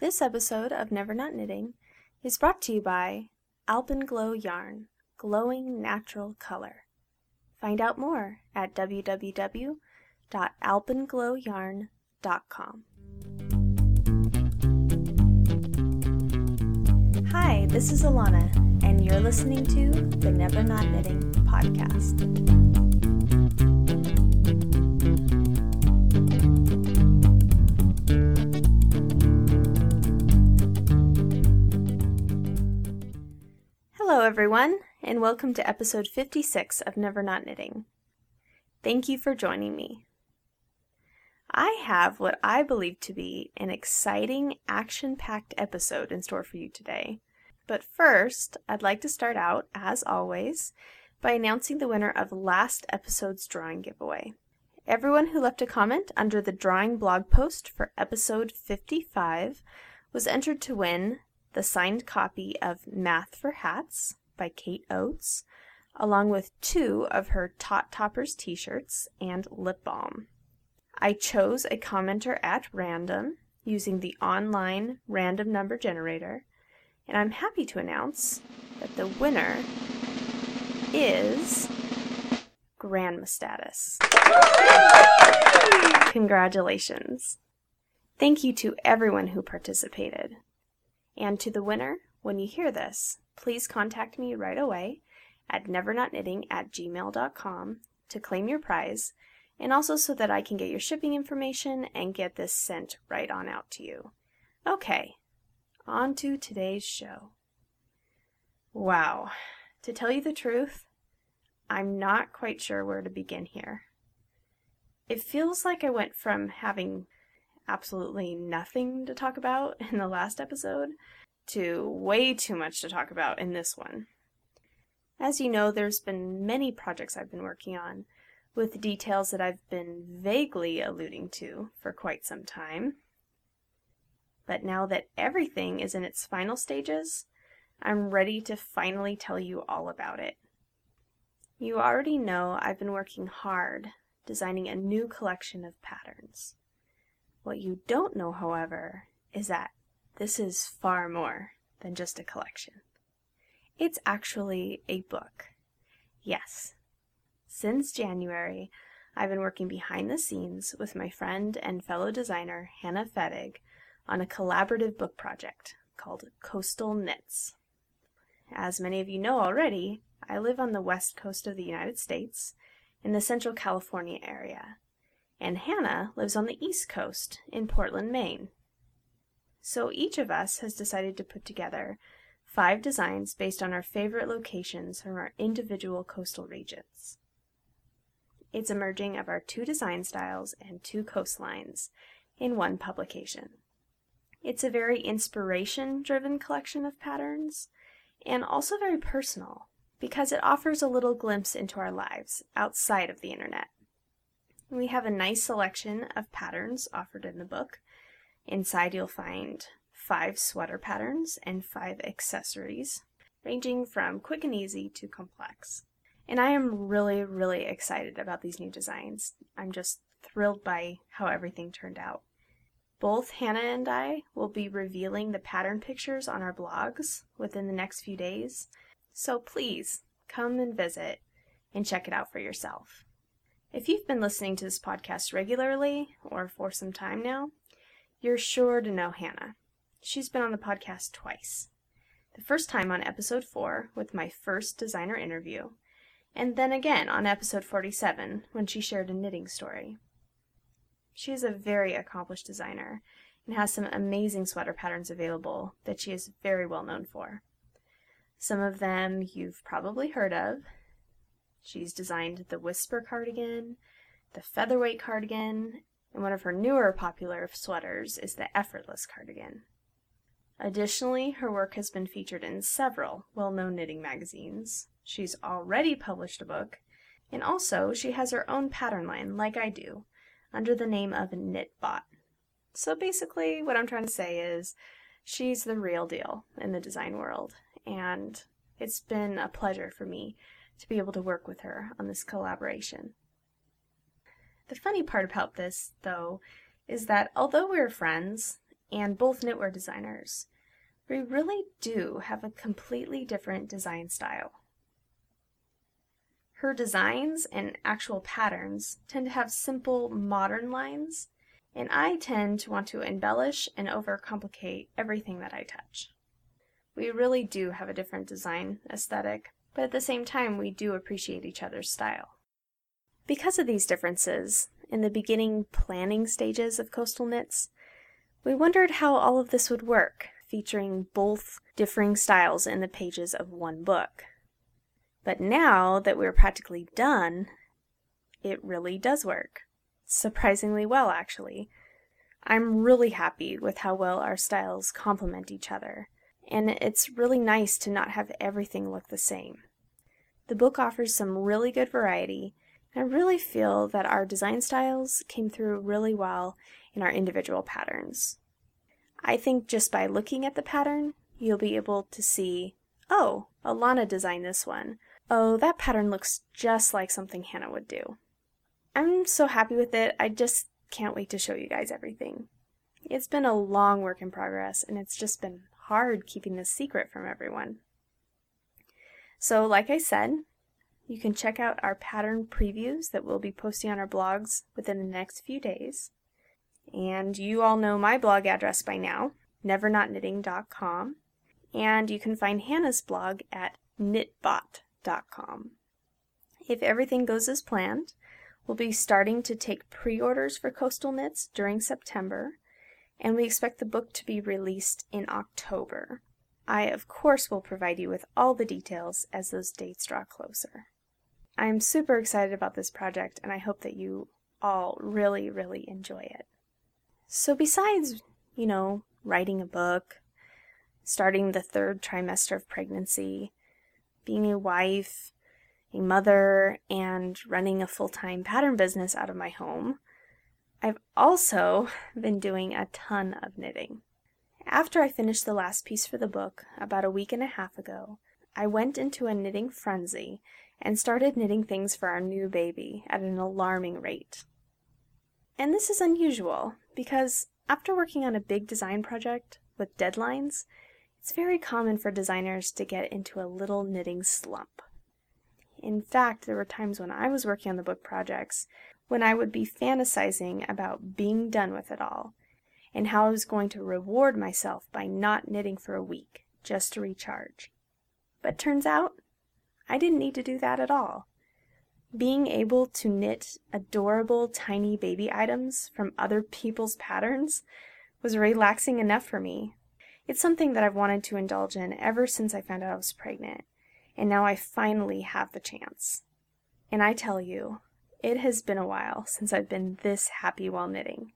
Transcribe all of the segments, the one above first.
This episode of Never Not Knitting is brought to you by Alpenglow Yarn, glowing natural color. Find out more at www.alpenglowyarn.com. Hi, this is Alana, and you're listening to the Never Not Knitting podcast. Hello, everyone, and welcome to episode 56 of Never Not Knitting. Thank you for joining me. I have what I believe to be an exciting, action packed episode in store for you today. But first, I'd like to start out, as always, by announcing the winner of last episode's drawing giveaway. Everyone who left a comment under the drawing blog post for episode 55 was entered to win the signed copy of Math for Hats by Kate Oates, along with two of her Tot Toppers t shirts and lip balm. I chose a commenter at random using the online random number generator, and I'm happy to announce that the winner is Grandma Status. Congratulations. Thank you to everyone who participated. And to the winner, when you hear this, please contact me right away at nevernotknitting at gmail.com to claim your prize and also so that I can get your shipping information and get this sent right on out to you. Okay, on to today's show. Wow, to tell you the truth, I'm not quite sure where to begin here. It feels like I went from having absolutely nothing to talk about in the last episode to way too much to talk about in this one. As you know, there's been many projects I've been working on, with details that I've been vaguely alluding to for quite some time. But now that everything is in its final stages, I'm ready to finally tell you all about it. You already know I've been working hard designing a new collection of patterns. What you don't know, however, is that this is far more than just a collection. It's actually a book. Yes. Since January, I've been working behind the scenes with my friend and fellow designer Hannah Fettig on a collaborative book project called Coastal Knits. As many of you know already, I live on the west coast of the United States in the central California area, and Hannah lives on the East Coast in Portland, Maine. So each of us has decided to put together five designs based on our favorite locations from our individual coastal regions. It's a merging of our two design styles and two coastlines in one publication. It's a very inspiration driven collection of patterns and also very personal because it offers a little glimpse into our lives outside of the internet. We have a nice selection of patterns offered in the book. Inside, you'll find five sweater patterns and five accessories, ranging from quick and easy to complex. And I am really, really excited about these new designs. I'm just thrilled by how everything turned out. Both Hannah and I will be revealing the pattern pictures on our blogs within the next few days, so please come and visit and check it out for yourself. If you've been listening to this podcast regularly or for some time now, you're sure to know Hannah. She's been on the podcast twice. The first time on episode 4 with my first designer interview, and then again on episode 47 when she shared a knitting story. She is a very accomplished designer and has some amazing sweater patterns available that she is very well known for. Some of them you've probably heard of, She's designed the Whisper cardigan, the Featherweight cardigan, and one of her newer popular sweaters is the Effortless cardigan. Additionally, her work has been featured in several well known knitting magazines. She's already published a book, and also she has her own pattern line, like I do, under the name of Knitbot. So basically, what I'm trying to say is she's the real deal in the design world, and it's been a pleasure for me to be able to work with her on this collaboration. The funny part about this, though, is that although we're friends and both knitwear designers, we really do have a completely different design style. Her designs and actual patterns tend to have simple, modern lines, and I tend to want to embellish and overcomplicate everything that I touch. We really do have a different design aesthetic, but at the same time, we do appreciate each other's style. Because of these differences, in the beginning planning stages of Coastal Knits, we wondered how all of this would work, featuring both differing styles in the pages of one book. But now that we're practically done, it really does work. Surprisingly well, actually. I'm really happy with how well our styles complement each other, and it's really nice to not have everything look the same. The book offers some really good variety, and I really feel that our design styles came through really well in our individual patterns. I think just by looking at the pattern, you'll be able to see, oh, Alana designed this one. Oh, that pattern looks just like something Hannah would do. I'm so happy with it, I just can't wait to show you guys everything. It's been a long work in progress, and it's just been hard keeping this secret from everyone. So, like I said, you can check out our pattern previews that we'll be posting on our blogs within the next few days. And you all know my blog address by now, nevernotknitting.com. And you can find Hannah's blog at knitbot.com. If everything goes as planned, we'll be starting to take pre orders for Coastal Knits during September, and we expect the book to be released in October. I, of course, will provide you with all the details as those dates draw closer. I'm super excited about this project, and I hope that you all really, really enjoy it. So, besides, you know, writing a book, starting the third trimester of pregnancy, being a wife, a mother, and running a full time pattern business out of my home, I've also been doing a ton of knitting. After I finished the last piece for the book, about a week and a half ago, I went into a knitting frenzy and started knitting things for our new baby at an alarming rate. And this is unusual because after working on a big design project with deadlines, it's very common for designers to get into a little knitting slump. In fact, there were times when I was working on the book projects when I would be fantasizing about being done with it all and how I was going to reward myself by not knitting for a week just to recharge. But turns out I didn't need to do that at all. Being able to knit adorable tiny baby items from other people's patterns was relaxing enough for me. It's something that I've wanted to indulge in ever since I found out I was pregnant, and now I finally have the chance. And I tell you, it has been a while since I've been this happy while knitting.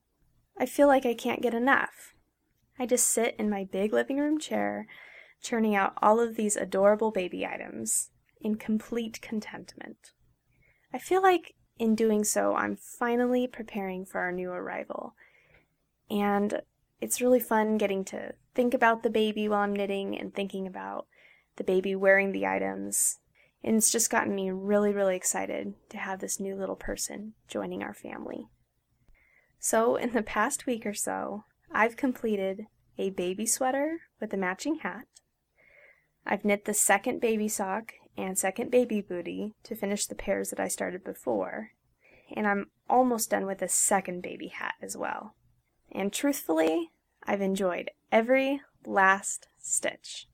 I feel like I can't get enough. I just sit in my big living room chair, churning out all of these adorable baby items, in complete contentment. I feel like in doing so, I'm finally preparing for our new arrival. And it's really fun getting to think about the baby while I'm knitting and thinking about the baby wearing the items. And it's just gotten me really, really excited to have this new little person joining our family. So, in the past week or so, I've completed a baby sweater with a matching hat. I've knit the second baby sock and second baby booty to finish the pairs that I started before. And I'm almost done with the second baby hat as well. And truthfully, I've enjoyed every last stitch.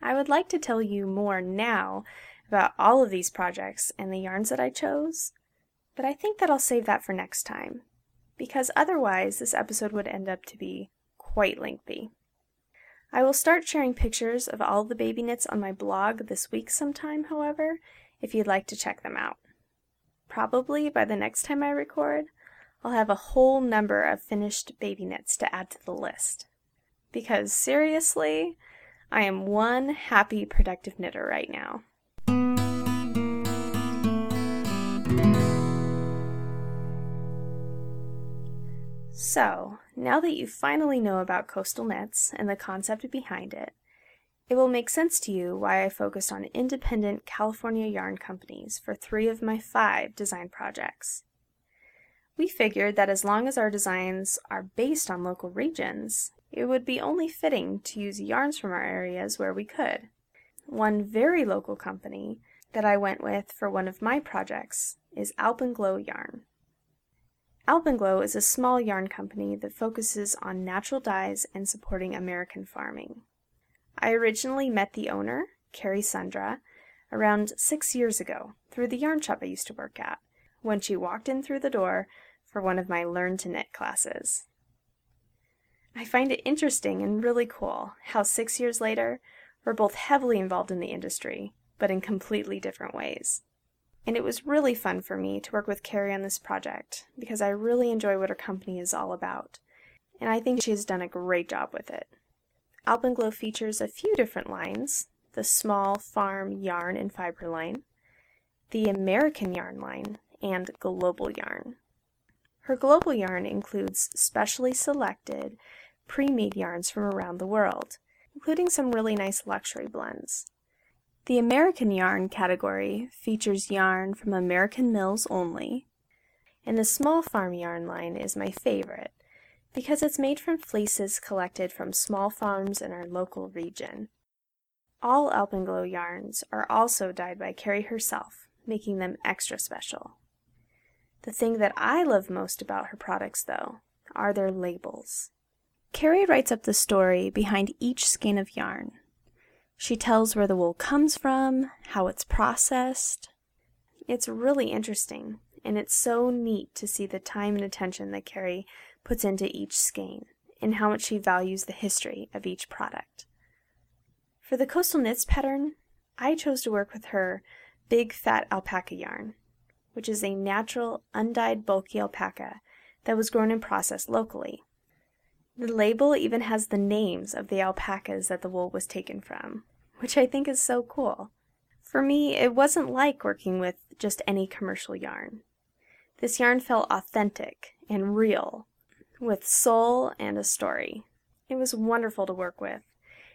I would like to tell you more now about all of these projects and the yarns that I chose, but I think that I'll save that for next time, because otherwise this episode would end up to be quite lengthy. I will start sharing pictures of all the baby knits on my blog this week sometime, however, if you'd like to check them out. Probably by the next time I record, I'll have a whole number of finished baby knits to add to the list. Because seriously, I am one happy, productive knitter right now. So, now that you finally know about coastal knits and the concept behind it, it will make sense to you why I focused on independent California yarn companies for three of my five design projects. We figured that as long as our designs are based on local regions, it would be only fitting to use yarns from our areas where we could. One very local company that I went with for one of my projects is Alpenglow Yarn. Alpenglow is a small yarn company that focuses on natural dyes and supporting American farming. I originally met the owner, Carrie Sundra, around six years ago through the yarn shop I used to work at, when she walked in through the door for one of my Learn to Knit classes. I find it interesting and really cool how six years later, we're both heavily involved in the industry, but in completely different ways. And it was really fun for me to work with Carrie on this project because I really enjoy what her company is all about, and I think she has done a great job with it. Alpenglow features a few different lines the small farm yarn and fiber line, the American yarn line, and global yarn. Her global yarn includes specially selected pre-made yarns from around the world, including some really nice luxury blends. The American yarn category features yarn from American mills only, and the small farm yarn line is my favorite because it's made from fleeces collected from small farms in our local region. All Alpenglow yarns are also dyed by Carrie herself, making them extra special. The thing that I love most about her products, though, are their labels. Carrie writes up the story behind each skein of yarn. She tells where the wool comes from, how it's processed. It's really interesting, and it's so neat to see the time and attention that Carrie puts into each skein and how much she values the history of each product. For the coastal knits pattern, I chose to work with her big fat alpaca yarn, which is a natural undyed bulky alpaca that was grown and processed locally. The label even has the names of the alpacas that the wool was taken from, which I think is so cool. For me, it wasn't like working with just any commercial yarn. This yarn felt authentic and real, with soul and a story. It was wonderful to work with,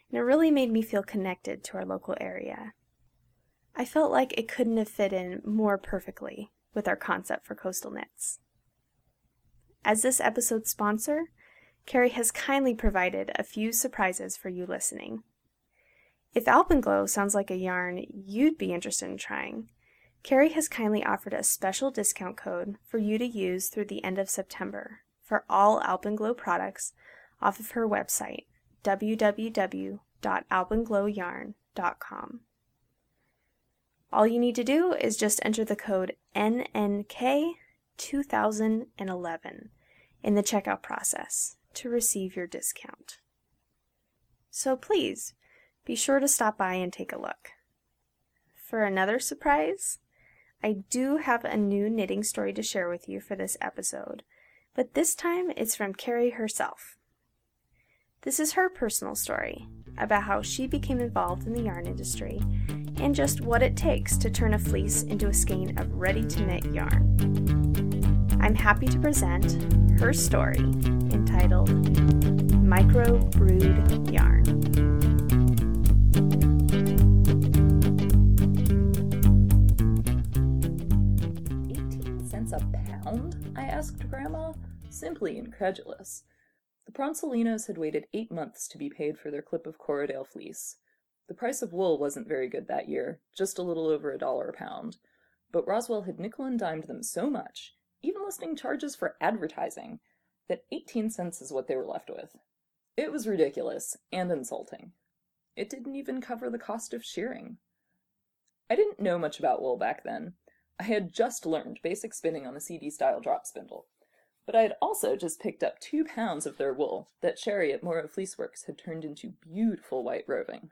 and it really made me feel connected to our local area. I felt like it couldn't have fit in more perfectly with our concept for coastal knits. As this episode's sponsor, Carrie has kindly provided a few surprises for you listening. If Alpenglow sounds like a yarn you'd be interested in trying, Carrie has kindly offered a special discount code for you to use through the end of September for all Alpenglow products off of her website, www.alpenglowyarn.com. All you need to do is just enter the code NNK2011 in the checkout process to receive your discount. So please, be sure to stop by and take a look. For another surprise, I do have a new knitting story to share with you for this episode, but this time it's from Carrie herself. This is her personal story about how she became involved in the yarn industry and just what it takes to turn a fleece into a skein of ready to knit yarn. I'm happy to present her story entitled Microbrewed Yarn. Eighteen cents a pound? I asked Grandma, simply incredulous. The Pronzelinos had waited eight months to be paid for their clip of Corriedale fleece. The price of wool wasn't very good that year, just a little over a dollar a pound. But Roswell had nickel and dimed them so much, even listing charges for advertising, that 18 cents is what they were left with. It was ridiculous and insulting. It didn't even cover the cost of shearing. I didn't know much about wool back then. I had just learned basic spinning on the CD style drop spindle. But I had also just picked up two pounds of their wool that Sherry at Morro Fleeceworks had turned into beautiful white roving.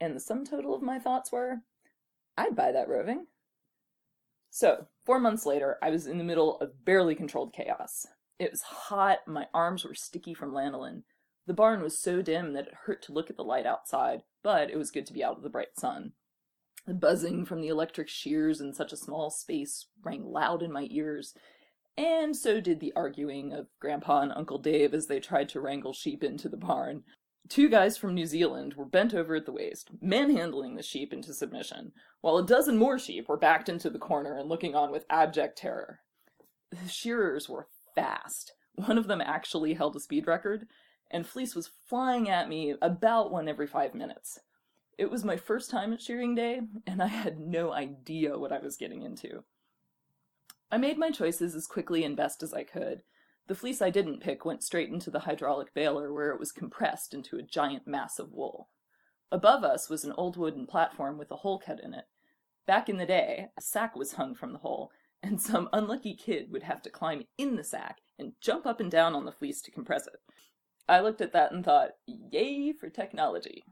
And the sum total of my thoughts were, I'd buy that roving. So, four months later, I was in the middle of barely controlled chaos. It was hot, my arms were sticky from lanolin. The barn was so dim that it hurt to look at the light outside, but it was good to be out of the bright sun. The buzzing from the electric shears in such a small space rang loud in my ears, and so did the arguing of Grandpa and Uncle Dave as they tried to wrangle sheep into the barn. Two guys from New Zealand were bent over at the waist, manhandling the sheep into submission, while a dozen more sheep were backed into the corner and looking on with abject terror. The shearers were fast. One of them actually held a speed record, and fleece was flying at me about one every five minutes. It was my first time at shearing day, and I had no idea what I was getting into. I made my choices as quickly and best as I could. The fleece I didn't pick went straight into the hydraulic baler where it was compressed into a giant mass of wool. Above us was an old wooden platform with a hole cut in it. Back in the day, a sack was hung from the hole, and some unlucky kid would have to climb in the sack and jump up and down on the fleece to compress it. I looked at that and thought, yay for technology.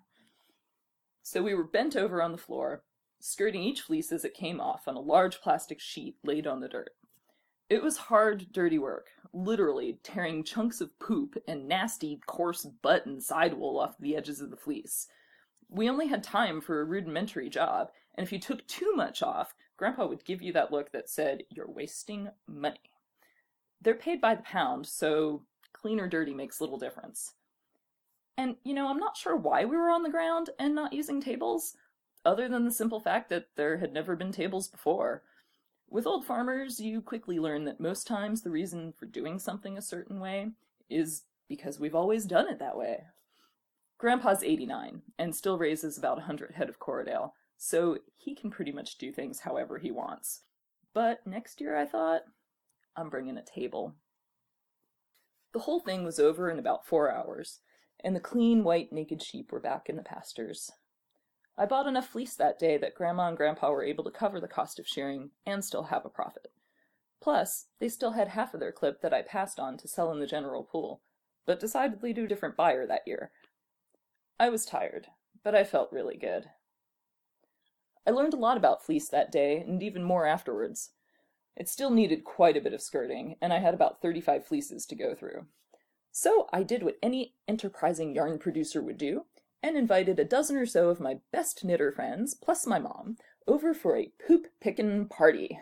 So we were bent over on the floor, skirting each fleece as it came off on a large plastic sheet laid on the dirt. It was hard, dirty work, literally tearing chunks of poop and nasty, coarse butt and sidewall off the edges of the fleece. We only had time for a rudimentary job, and if you took too much off, Grandpa would give you that look that said, You're wasting money. They're paid by the pound, so clean or dirty makes little difference. And, you know, I'm not sure why we were on the ground and not using tables, other than the simple fact that there had never been tables before. With old farmers, you quickly learn that most times the reason for doing something a certain way is because we've always done it that way. Grandpa's 89 and still raises about a 100 head of Corriedale, so he can pretty much do things however he wants. But next year, I thought, I'm bringing a table. The whole thing was over in about four hours, and the clean, white, naked sheep were back in the pastures. I bought enough fleece that day that Grandma and Grandpa were able to cover the cost of shearing and still have a profit. Plus, they still had half of their clip that I passed on to sell in the general pool, but decidedly to a different buyer that year, I was tired, but I felt really good. I learned a lot about fleece that day, and even more afterwards. It still needed quite a bit of skirting, and I had about 35 fleeces to go through. So I did what any enterprising yarn producer would do, and invited a dozen or so of my best knitter friends, plus my mom, over for a poop pickin' party.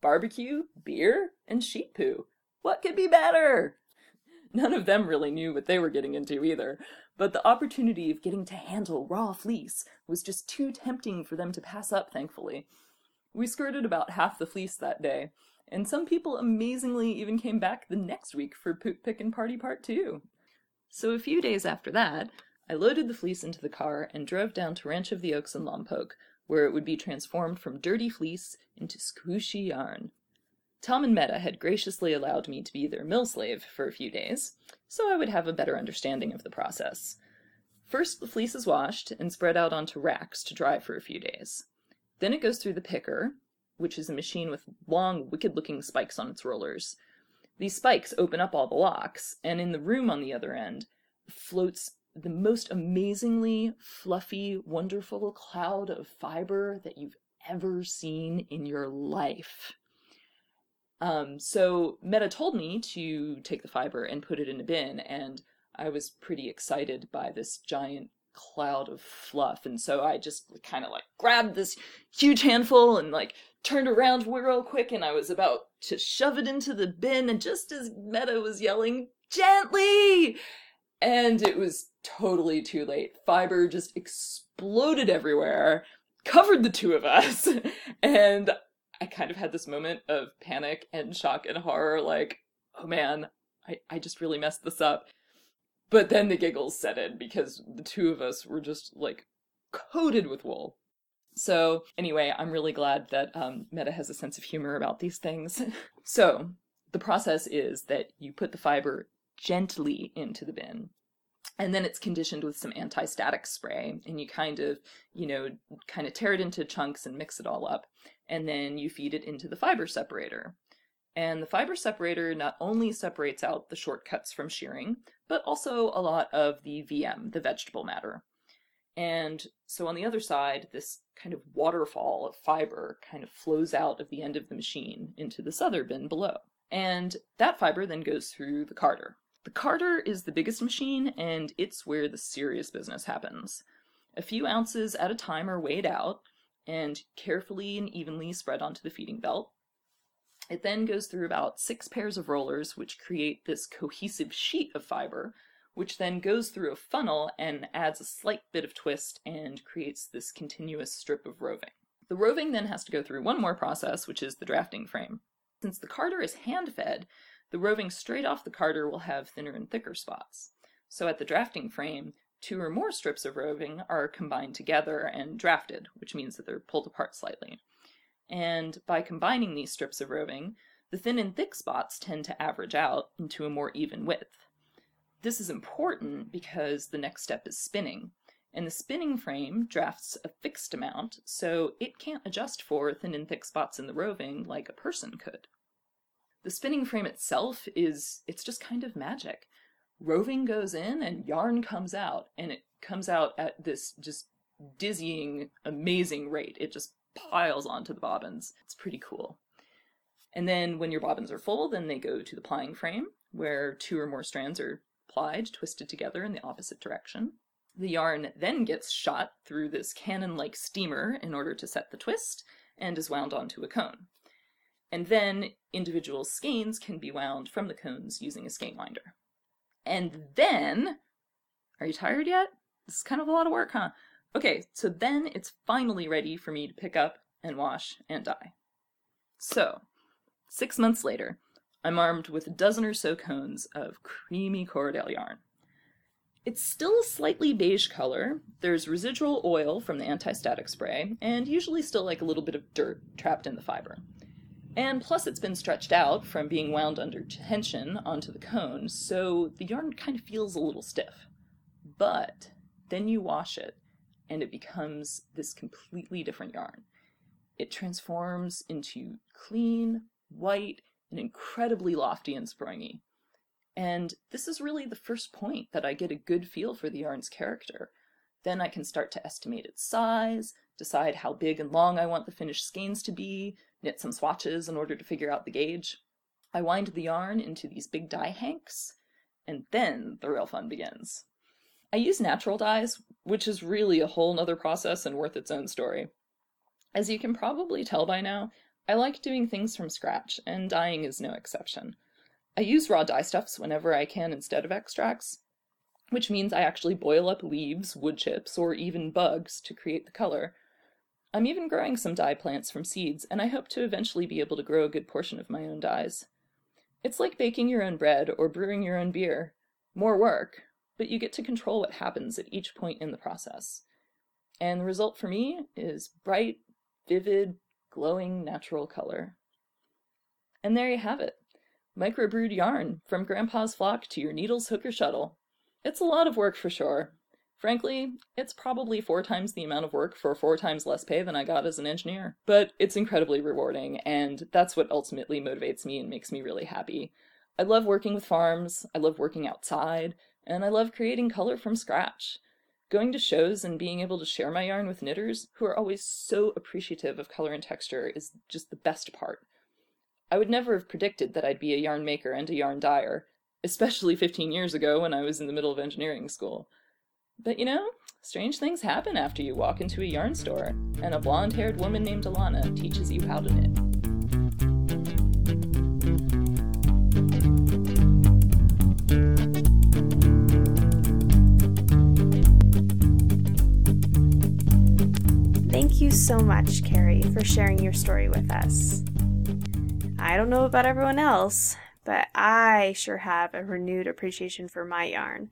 Barbecue, beer, and sheep poo. What could be better? None of them really knew what they were getting into either, but the opportunity of getting to handle raw fleece was just too tempting for them to pass up, thankfully. We skirted about half the fleece that day, and some people amazingly even came back the next week for Poop Pickin' Party Part 2. So a few days after that, I loaded the fleece into the car and drove down to Ranch of the Oaks in Lompoc, where it would be transformed from dirty fleece into squishy yarn. Tom and Meta had graciously allowed me to be their mill slave for a few days, so I would have a better understanding of the process. First, the fleece is washed and spread out onto racks to dry for a few days. Then it goes through the picker, which is a machine with long, wicked looking spikes on its rollers. These spikes open up all the locks, and in the room on the other end floats the most amazingly fluffy, wonderful cloud of fiber that you've ever seen in your life. Um, so Meta told me to take the fiber and put it in a bin, and I was pretty excited by this giant cloud of fluff, and so I just kind of like grabbed this huge handful and like turned around real quick, and I was about to shove it into the bin, and just as Meta was yelling, gently! And it was totally too late. Fiber just exploded everywhere, covered the two of us, and I kind of had this moment of panic and shock and horror, like, oh man, I, I just really messed this up. But then the giggles set in because the two of us were just like coated with wool. So, anyway, I'm really glad that um, Meta has a sense of humor about these things. so, the process is that you put the fiber gently into the bin and then it's conditioned with some anti-static spray and you kind of you know kind of tear it into chunks and mix it all up and then you feed it into the fiber separator. And the fiber separator not only separates out the shortcuts from shearing but also a lot of the vm the vegetable matter. And so on the other side this kind of waterfall of fiber kind of flows out of the end of the machine into this other bin below. And that fiber then goes through the carder the carder is the biggest machine, and it's where the serious business happens. A few ounces at a time are weighed out and carefully and evenly spread onto the feeding belt. It then goes through about six pairs of rollers, which create this cohesive sheet of fiber, which then goes through a funnel and adds a slight bit of twist and creates this continuous strip of roving. The roving then has to go through one more process, which is the drafting frame. Since the carder is hand fed, the roving straight off the carder will have thinner and thicker spots. So at the drafting frame, two or more strips of roving are combined together and drafted, which means that they're pulled apart slightly. And by combining these strips of roving, the thin and thick spots tend to average out into a more even width. This is important because the next step is spinning, and the spinning frame drafts a fixed amount, so it can't adjust for thin and thick spots in the roving like a person could. The spinning frame itself is, it's just kind of magic. Roving goes in and yarn comes out, and it comes out at this just dizzying, amazing rate. It just piles onto the bobbins. It's pretty cool. And then when your bobbins are full, then they go to the plying frame, where two or more strands are plied, twisted together in the opposite direction. The yarn then gets shot through this cannon-like steamer in order to set the twist, and is wound onto a cone. And then individual skeins can be wound from the cones using a skein winder. And then, are you tired yet? This is kind of a lot of work, huh? Okay, so then it's finally ready for me to pick up and wash and dye. So, six months later, I'm armed with a dozen or so cones of creamy Corriedale yarn. It's still a slightly beige color, there's residual oil from the anti-static spray, and usually still like a little bit of dirt trapped in the fiber. And plus it's been stretched out from being wound under tension onto the cone, so the yarn kind of feels a little stiff. But then you wash it, and it becomes this completely different yarn. It transforms into clean, white, and incredibly lofty and springy. And this is really the first point that I get a good feel for the yarn's character. Then I can start to estimate its size, decide how big and long I want the finished skeins to be, knit some swatches in order to figure out the gauge. I wind the yarn into these big dye hanks, and then the real fun begins. I use natural dyes, which is really a whole nother process and worth its own story. As you can probably tell by now, I like doing things from scratch, and dyeing is no exception. I use raw dyestuffs whenever I can instead of extracts, which means I actually boil up leaves, wood chips, or even bugs to create the color. I'm even growing some dye plants from seeds, and I hope to eventually be able to grow a good portion of my own dyes. It's like baking your own bread or brewing your own beer. More work, but you get to control what happens at each point in the process. And the result for me is bright, vivid, glowing natural color. And there you have it. Microbrewed yarn, from Grandpa's flock to your needle's hook or shuttle. It's a lot of work for sure. Frankly, it's probably four times the amount of work for four times less pay than I got as an engineer. But it's incredibly rewarding, and that's what ultimately motivates me and makes me really happy. I love working with farms, I love working outside, and I love creating color from scratch. Going to shows and being able to share my yarn with knitters, who are always so appreciative of color and texture, is just the best part. I would never have predicted that I'd be a yarn maker and a yarn dyer, especially 15 years ago when I was in the middle of engineering school. But you know, strange things happen after you walk into a yarn store, and a blonde haired woman named Alana teaches you how to knit. Thank you so much, Carrie, for sharing your story with us. I don't know about everyone else, but I sure have a renewed appreciation for my yarn,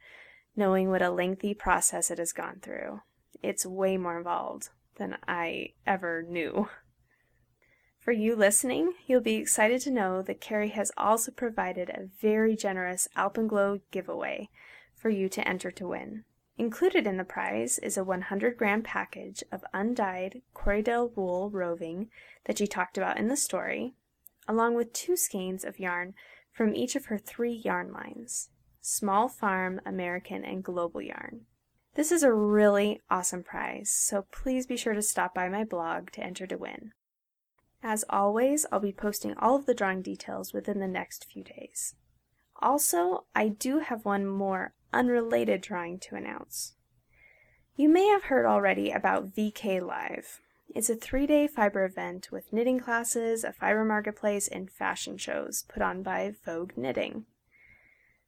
knowing what a lengthy process it has gone through. It's way more involved than I ever knew. For you listening, you'll be excited to know that Carrie has also provided a very generous Alpenglow giveaway for you to enter to win. Included in the prize is a 100 gram package of undyed Corriedale wool roving that she talked about in the story, along with two skeins of yarn from each of her three yarn lines Small Farm, American, and Global Yarn. This is a really awesome prize, so please be sure to stop by my blog to enter to win. As always, I'll be posting all of the drawing details within the next few days. Also, I do have one more unrelated drawing to announce. You may have heard already about VK Live. It's a three day fiber event with knitting classes, a fiber marketplace, and fashion shows put on by Vogue Knitting.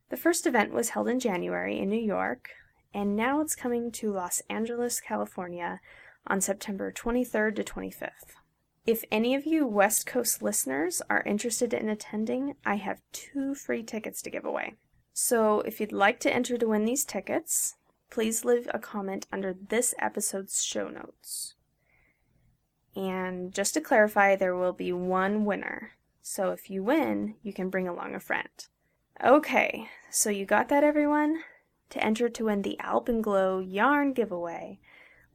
The first event was held in January in New York, and now it's coming to Los Angeles, California on September 23rd to 25th. If any of you West Coast listeners are interested in attending, I have two free tickets to give away. So if you'd like to enter to win these tickets, please leave a comment under this episode's show notes. And just to clarify, there will be one winner. So if you win, you can bring along a friend. Okay, so you got that, everyone? To enter to win the Alpenglow yarn giveaway,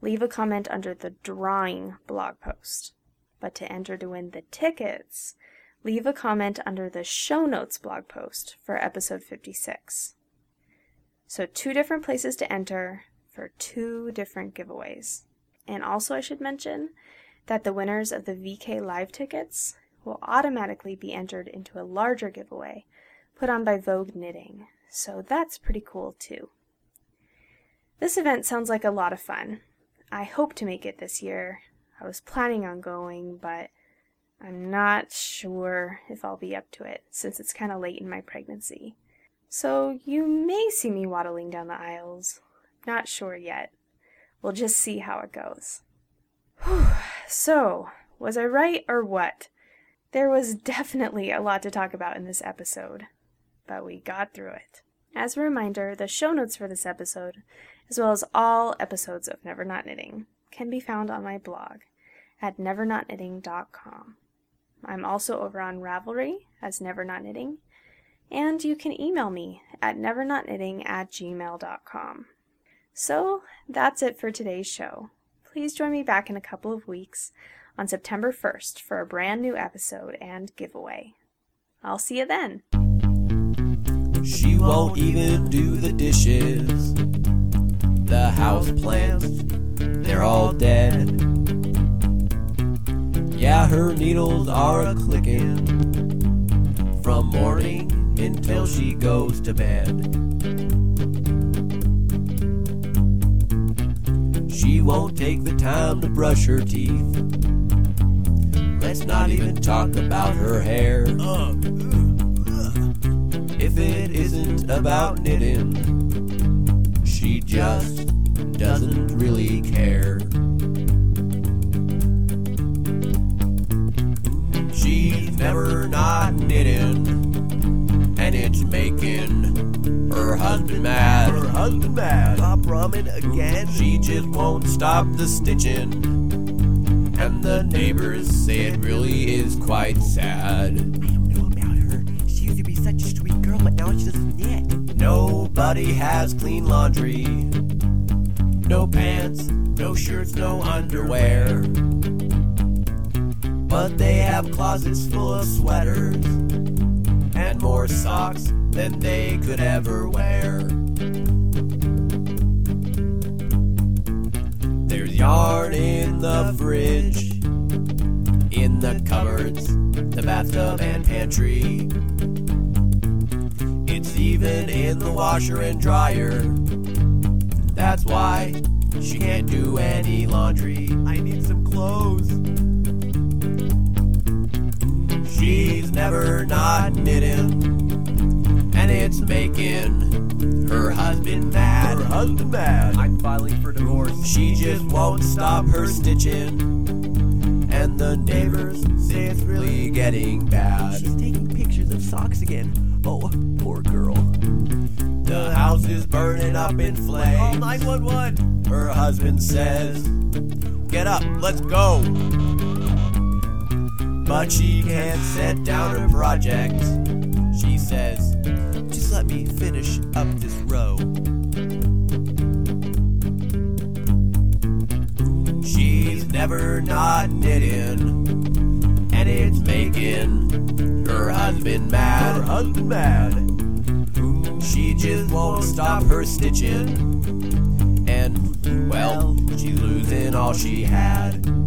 leave a comment under the drawing blog post. But to enter to win the tickets, leave a comment under the show notes blog post for episode 56. So, two different places to enter for two different giveaways. And also, I should mention that the winners of the VK Live tickets will automatically be entered into a larger giveaway put on by Vogue Knitting, so that's pretty cool too. This event sounds like a lot of fun. I hope to make it this year. I was planning on going, but I'm not sure if I'll be up to it since it's kind of late in my pregnancy. So you may see me waddling down the aisles. Not sure yet. We'll just see how it goes. Whew. So, was I right or what? There was definitely a lot to talk about in this episode but we got through it. As a reminder, the show notes for this episode, as well as all episodes of Never Not Knitting, can be found on my blog at nevernotknitting.com. I'm also over on Ravelry as Never Not Knitting, and you can email me at nevernotknitting at gmail.com. So that's it for today's show. Please join me back in a couple of weeks on September 1st for a brand new episode and giveaway. I'll see you then. She won't even do the dishes. The house plants, they're all dead. Yeah, her needles are a clicking from morning until she goes to bed. She won't take the time to brush her teeth. Let's not even talk about her hair. Uh. If it isn't about knitting, she just doesn't really care. She's never not knitting, and it's making her husband mad. Her husband mad. Pop ramen again. She just won't stop the stitching, and the neighbors say it really is quite sad. Nobody has clean laundry. No pants, no shirts, no underwear. But they have closets full of sweaters and more socks than they could ever wear. There's yarn in the fridge, in the cupboards, the bathtub and pantry. It's even in the washer and dryer. That's why she can't do any laundry. I need some clothes. She's never not knitting, and it's making her husband mad. Her husband mad. I'm filing for divorce. She just won't stop her stitching, and the neighbors say it's really getting bad. She's taking pictures of socks again. Oh, poor girl. The house is burning up in Call flames. 911. Her husband says, Get up, let's go. But she can't set down her project. She says, Just let me finish up this row. She's never not knitting, it's making her husband mad. Her husband mad. She just won't stop her stitching, and well, she's losing all she had.